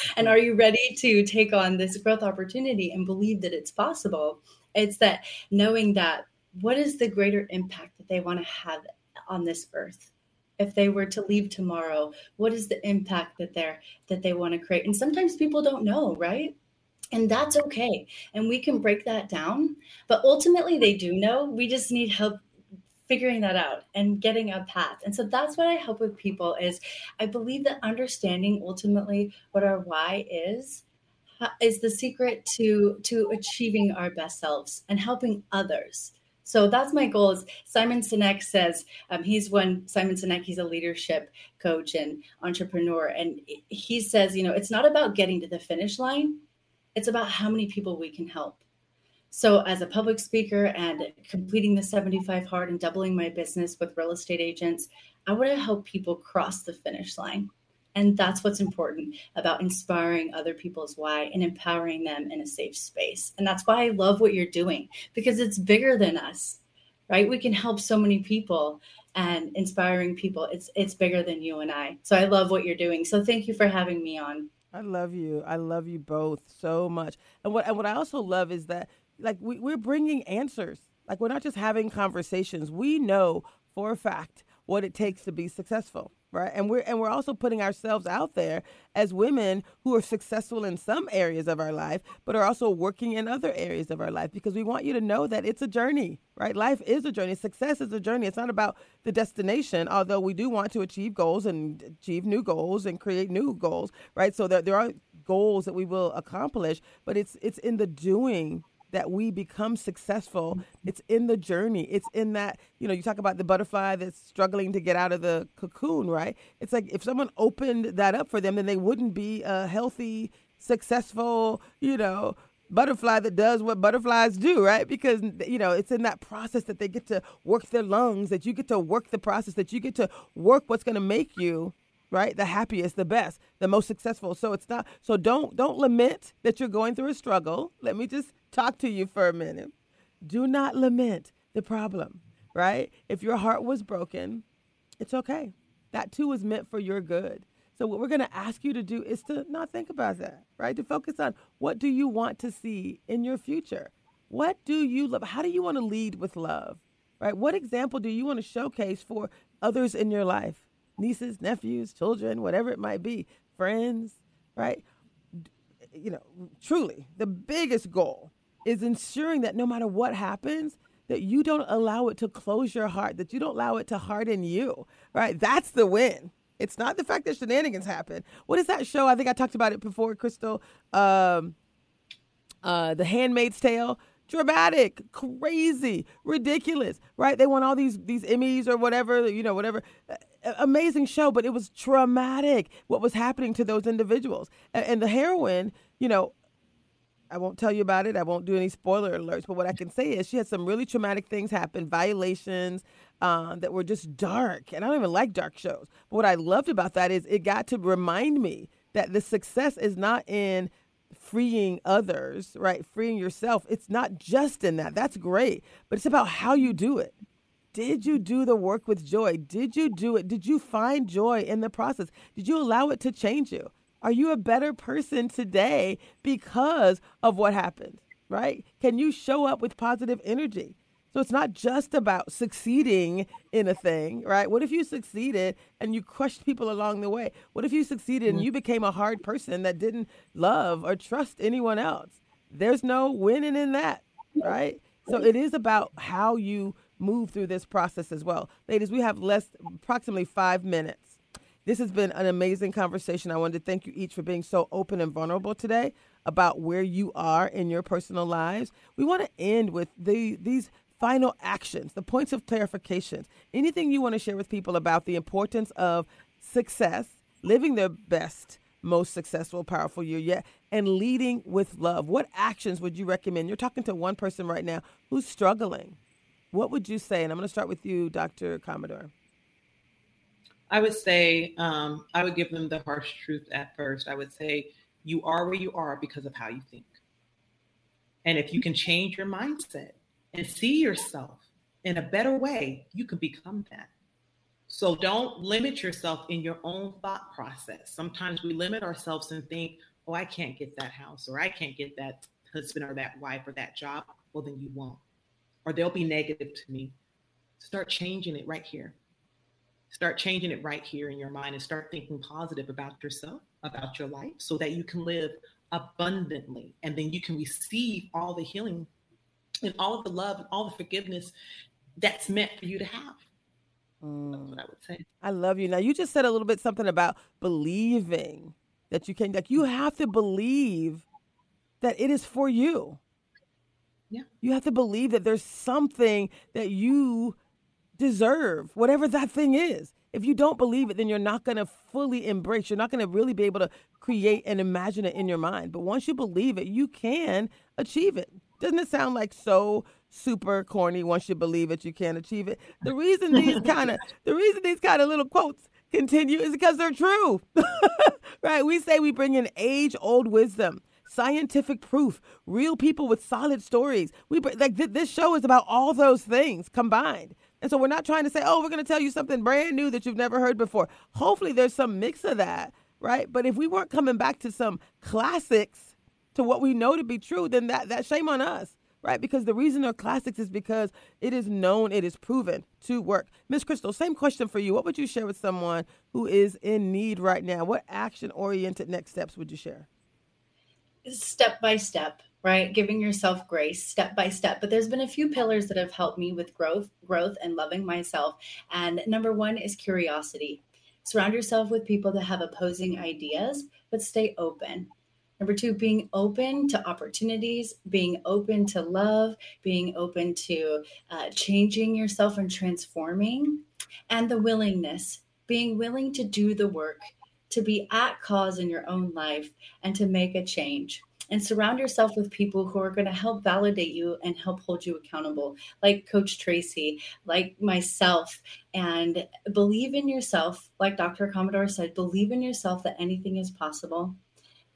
and are you ready to take on this growth opportunity and believe that it's possible? It's that knowing that what is the greater impact that they want to have on this earth? If they were to leave tomorrow, what is the impact that they're that they want to create? And sometimes people don't know, right? And that's okay. And we can break that down. But ultimately, they do know. We just need help figuring that out and getting a path. And so that's what I help with people is I believe that understanding ultimately what our why is is the secret to to achieving our best selves and helping others. So that's my goal. Is Simon Sinek says um, he's one. Simon Sinek, he's a leadership coach and entrepreneur, and he says, you know, it's not about getting to the finish line; it's about how many people we can help. So, as a public speaker and completing the 75 hard and doubling my business with real estate agents, I want to help people cross the finish line. And that's what's important about inspiring other people's why and empowering them in a safe space. And that's why I love what you're doing because it's bigger than us, right? We can help so many people and inspiring people. It's it's bigger than you and I. So I love what you're doing. So thank you for having me on. I love you. I love you both so much. And what and what I also love is that like we, we're bringing answers. Like we're not just having conversations. We know for a fact what it takes to be successful right? And we're and we're also putting ourselves out there as women who are successful in some areas of our life but are also working in other areas of our life because we want you to know that it's a journey right? Life is a journey. Success is a journey. It's not about the destination although we do want to achieve goals and achieve new goals and create new goals right? So there, there are goals that we will accomplish but it's it's in the doing that we become successful. Mm-hmm. It's in the journey. It's in that, you know, you talk about the butterfly that's struggling to get out of the cocoon, right? It's like if someone opened that up for them, then they wouldn't be a healthy, successful, you know, butterfly that does what butterflies do, right? Because, you know, it's in that process that they get to work their lungs, that you get to work the process, that you get to work what's going to make you right the happiest the best the most successful so it's not so don't don't lament that you're going through a struggle let me just talk to you for a minute. Do not lament the problem, right? If your heart was broken, it's okay. That too is meant for your good. So what we're going to ask you to do is to not think about that, right? To focus on what do you want to see in your future? What do you love? How do you want to lead with love? Right? What example do you want to showcase for others in your life? Nieces, nephews, children, whatever it might be, friends, right? You know, truly, the biggest goal is ensuring that no matter what happens, that you don't allow it to close your heart, that you don't allow it to harden you, right? That's the win. It's not the fact that shenanigans happen. What is that show? I think I talked about it before, Crystal. Um, uh, the Handmaid's Tale. Dramatic, crazy, ridiculous, right? They won all these these Emmys or whatever, you know, whatever. amazing show, but it was traumatic what was happening to those individuals. and, and the heroine, you know, I won't tell you about it. I won't do any spoiler alerts. But what I can say is she had some really traumatic things happen, violations uh, that were just dark. And I don't even like dark shows. But what I loved about that is it got to remind me that the success is not in freeing others, right? Freeing yourself. It's not just in that. That's great. But it's about how you do it. Did you do the work with joy? Did you do it? Did you find joy in the process? Did you allow it to change you? Are you a better person today because of what happened? Right? Can you show up with positive energy? So it's not just about succeeding in a thing, right? What if you succeeded and you crushed people along the way? What if you succeeded and mm-hmm. you became a hard person that didn't love or trust anyone else? There's no winning in that, right? So it is about how you move through this process as well. Ladies, we have less approximately 5 minutes. This has been an amazing conversation. I wanted to thank you each for being so open and vulnerable today about where you are in your personal lives. We want to end with the, these final actions, the points of clarification. Anything you want to share with people about the importance of success, living their best, most successful, powerful year yet, and leading with love. What actions would you recommend? You're talking to one person right now who's struggling. What would you say? And I'm going to start with you, Dr. Commodore. I would say um, I would give them the harsh truth at first. I would say you are where you are because of how you think. And if you can change your mindset and see yourself in a better way, you can become that. So don't limit yourself in your own thought process. Sometimes we limit ourselves and think, oh, I can't get that house or I can't get that husband or that wife or that job. Well, then you won't. Or they'll be negative to me. Start changing it right here. Start changing it right here in your mind and start thinking positive about yourself, about your life, so that you can live abundantly. And then you can receive all the healing and all of the love and all the forgiveness that's meant for you to have. Mm. That's what I would say. I love you. Now you just said a little bit something about believing that you can like you have to believe that it is for you. Yeah. You have to believe that there's something that you deserve, whatever that thing is. If you don't believe it, then you're not going to fully embrace. You're not going to really be able to create and imagine it in your mind. But once you believe it, you can achieve it. Doesn't it sound like so super corny? Once you believe it, you can achieve it. The reason these kind of the reason these kind of little quotes continue is because they're true. right? We say we bring in age old wisdom scientific proof, real people with solid stories. We like th- this show is about all those things combined. And so we're not trying to say, "Oh, we're going to tell you something brand new that you've never heard before." Hopefully there's some mix of that, right? But if we weren't coming back to some classics to what we know to be true, then that that shame on us right? Because the reason they're classics is because it is known, it is proven to work. Miss Crystal, same question for you. What would you share with someone who is in need right now? What action oriented next steps would you share? step by step right? Giving yourself grace step by step. But there's been a few pillars that have helped me with growth growth and loving myself. And number one is curiosity. Surround yourself with people that have opposing ideas but stay open. Number two being open to opportunities being open to love being open to uh, changing yourself and transforming. And the willingness being willing to do the work to be at cause in your own life and to make a change and surround yourself with people who are going to help validate you and help hold you accountable, like Coach Tracy, like myself, and believe in yourself. Like Dr. Commodore said, believe in yourself that anything is possible.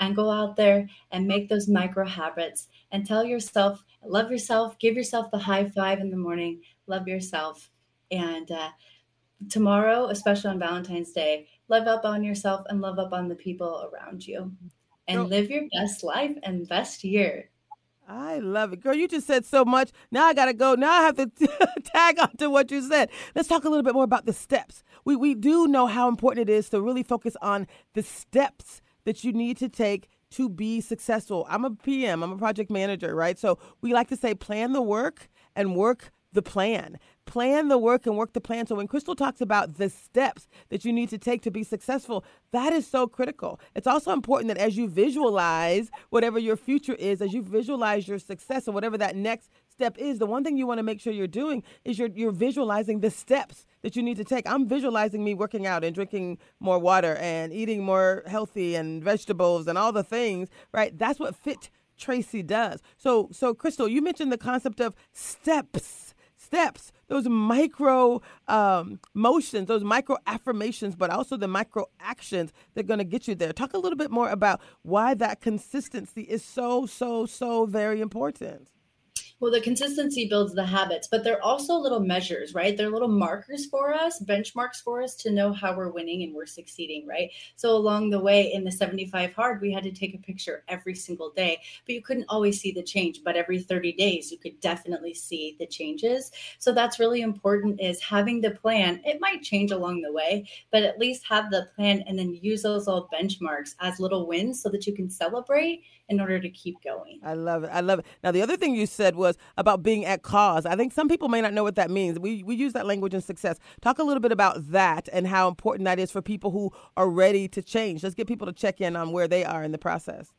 And go out there and make those micro habits and tell yourself, love yourself, give yourself the high five in the morning, love yourself. And uh, tomorrow, especially on Valentine's Day, love up on yourself and love up on the people around you and Girl. live your best life and best year. I love it. Girl, you just said so much. Now I got to go. Now I have to tag on to what you said. Let's talk a little bit more about the steps. We, we do know how important it is to really focus on the steps that you need to take to be successful. I'm a PM, I'm a project manager, right? So we like to say plan the work and work the plan. Plan the work and work the plan. So when Crystal talks about the steps that you need to take to be successful, that is so critical. It's also important that as you visualize whatever your future is, as you visualize your success or whatever that next step is, the one thing you want to make sure you're doing is you're you're visualizing the steps that you need to take. I'm visualizing me working out and drinking more water and eating more healthy and vegetables and all the things, right? That's what fit Tracy does. So so Crystal, you mentioned the concept of steps steps, those micro um, motions, those micro affirmations, but also the micro actions that are going to get you there. Talk a little bit more about why that consistency is so, so, so very important. Well, the consistency builds the habits, but they're also little measures, right? They're little markers for us, benchmarks for us to know how we're winning and we're succeeding, right? So along the way in the 75 hard, we had to take a picture every single day, but you couldn't always see the change. But every 30 days, you could definitely see the changes. So that's really important is having the plan. It might change along the way, but at least have the plan and then use those little benchmarks as little wins so that you can celebrate in order to keep going. I love it. I love it. Now, the other thing you said was about being at cause. I think some people may not know what that means. We, we use that language in success. Talk a little bit about that and how important that is for people who are ready to change. Let's get people to check in on where they are in the process.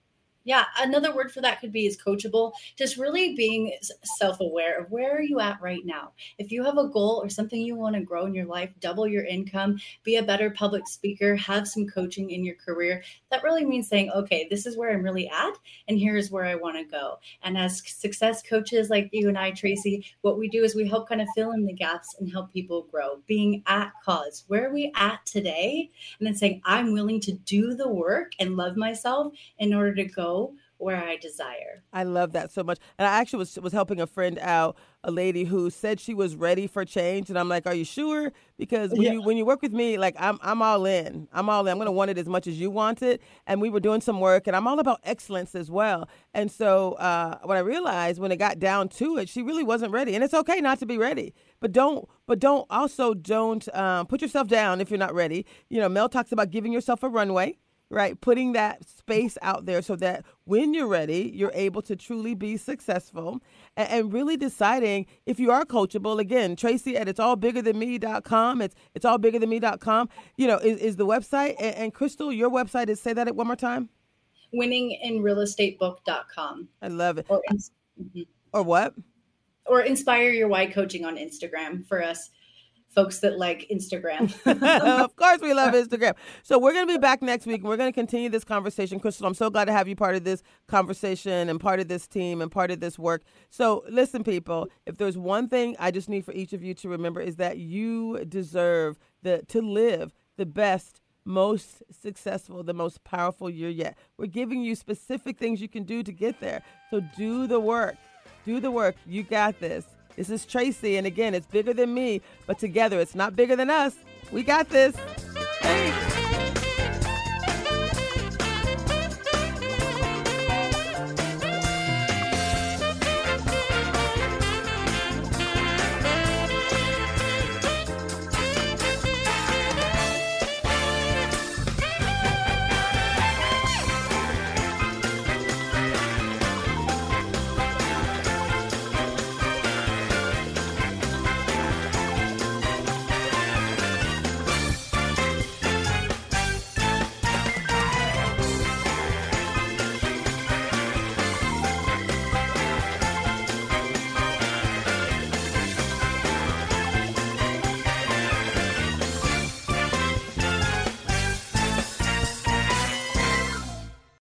Yeah, another word for that could be is coachable. Just really being self-aware of where are you at right now. If you have a goal or something you want to grow in your life, double your income, be a better public speaker, have some coaching in your career, that really means saying, okay, this is where I'm really at and here's where I want to go. And as success coaches like you and I, Tracy, what we do is we help kind of fill in the gaps and help people grow. Being at cause, where are we at today? And then saying, I'm willing to do the work and love myself in order to go where I desire. I love that so much. And I actually was was helping a friend out, a lady who said she was ready for change, and I'm like, "Are you sure?" Because when yeah. you when you work with me, like I'm I'm all in. I'm all in. I'm going to want it as much as you want it. And we were doing some work, and I'm all about excellence as well. And so uh, what I realized when it got down to it, she really wasn't ready, and it's okay not to be ready. But don't but don't also don't um, put yourself down if you're not ready. You know, Mel talks about giving yourself a runway right? Putting that space out there so that when you're ready, you're able to truly be successful and, and really deciding if you are coachable. Again, Tracy at it's all bigger than me.com. It's it's all bigger than me.com. You know, is, is the website. And, and Crystal, your website is say that one more time. winning in Winninginrealestatebook.com. I love it. Or, mm-hmm. or what? Or inspire your why coaching on Instagram for us folks that like Instagram. of course, we love Instagram. So we're going to be back next week and we're going to continue this conversation. Crystal, I'm so glad to have you part of this conversation and part of this team and part of this work. So listen, people, if there's one thing I just need for each of you to remember is that you deserve the to live the best most successful, the most powerful year yet. We're giving you specific things you can do to get there. So do the work. Do the work. You got this. This is Tracy, and again, it's bigger than me, but together it's not bigger than us. We got this.